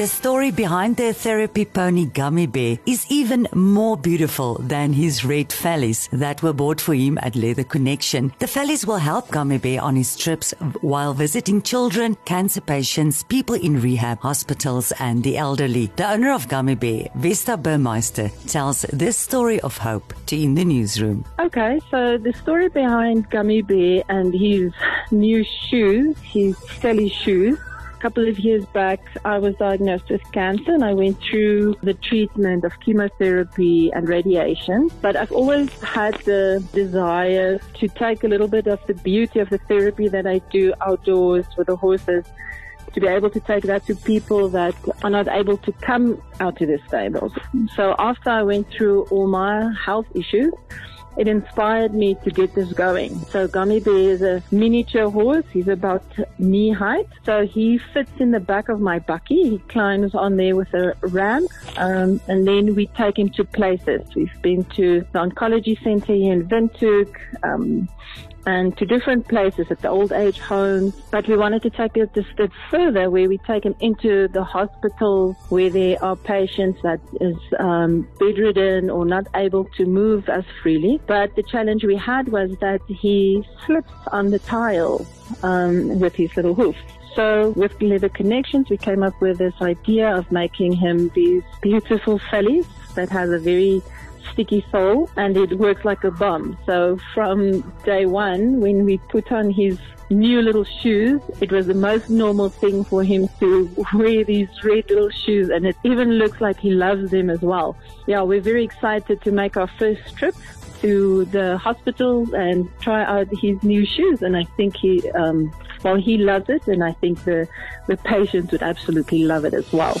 The story behind the therapy pony Gummy Bear is even more beautiful than his red vellies that were bought for him at Leather Connection. The vellies will help Gummy Bear on his trips while visiting children, cancer patients, people in rehab hospitals, and the elderly. The owner of Gummy Bear, Vesta Burmeister, tells this story of hope to In the Newsroom. Okay, so the story behind Gummy Bear and his new shoes, his Sally shoes, couple of years back, I was diagnosed with cancer and I went through the treatment of chemotherapy and radiation. But I've always had the desire to take a little bit of the beauty of the therapy that I do outdoors with the horses to be able to take that to people that are not able to come out to the stables. So after I went through all my health issues, it inspired me to get this going. So Gummy Bear is a miniature horse. He's about knee height. So he fits in the back of my bakkie. He climbs on there with a ramp. Um, and then we take him to places. We've been to the oncology center here in Windhoek, um, and to different places at the old age homes. But we wanted to take it a step further where we take them into the hospital where there are patients that is um, bedridden or not able to move as freely. But the challenge we had was that he slips on the tile um, with his little hoof. So with Leather Connections, we came up with this idea of making him these beautiful vellies that has a very sticky sole and it works like a bomb. So from day one, when we put on his new little shoes, it was the most normal thing for him to wear these red little shoes and it even looks like he loves them as well. Yeah, we're very excited to make our first trip to the hospital and try out his new shoes and I think he, um, well, he loves it and I think the, the patients would absolutely love it as well.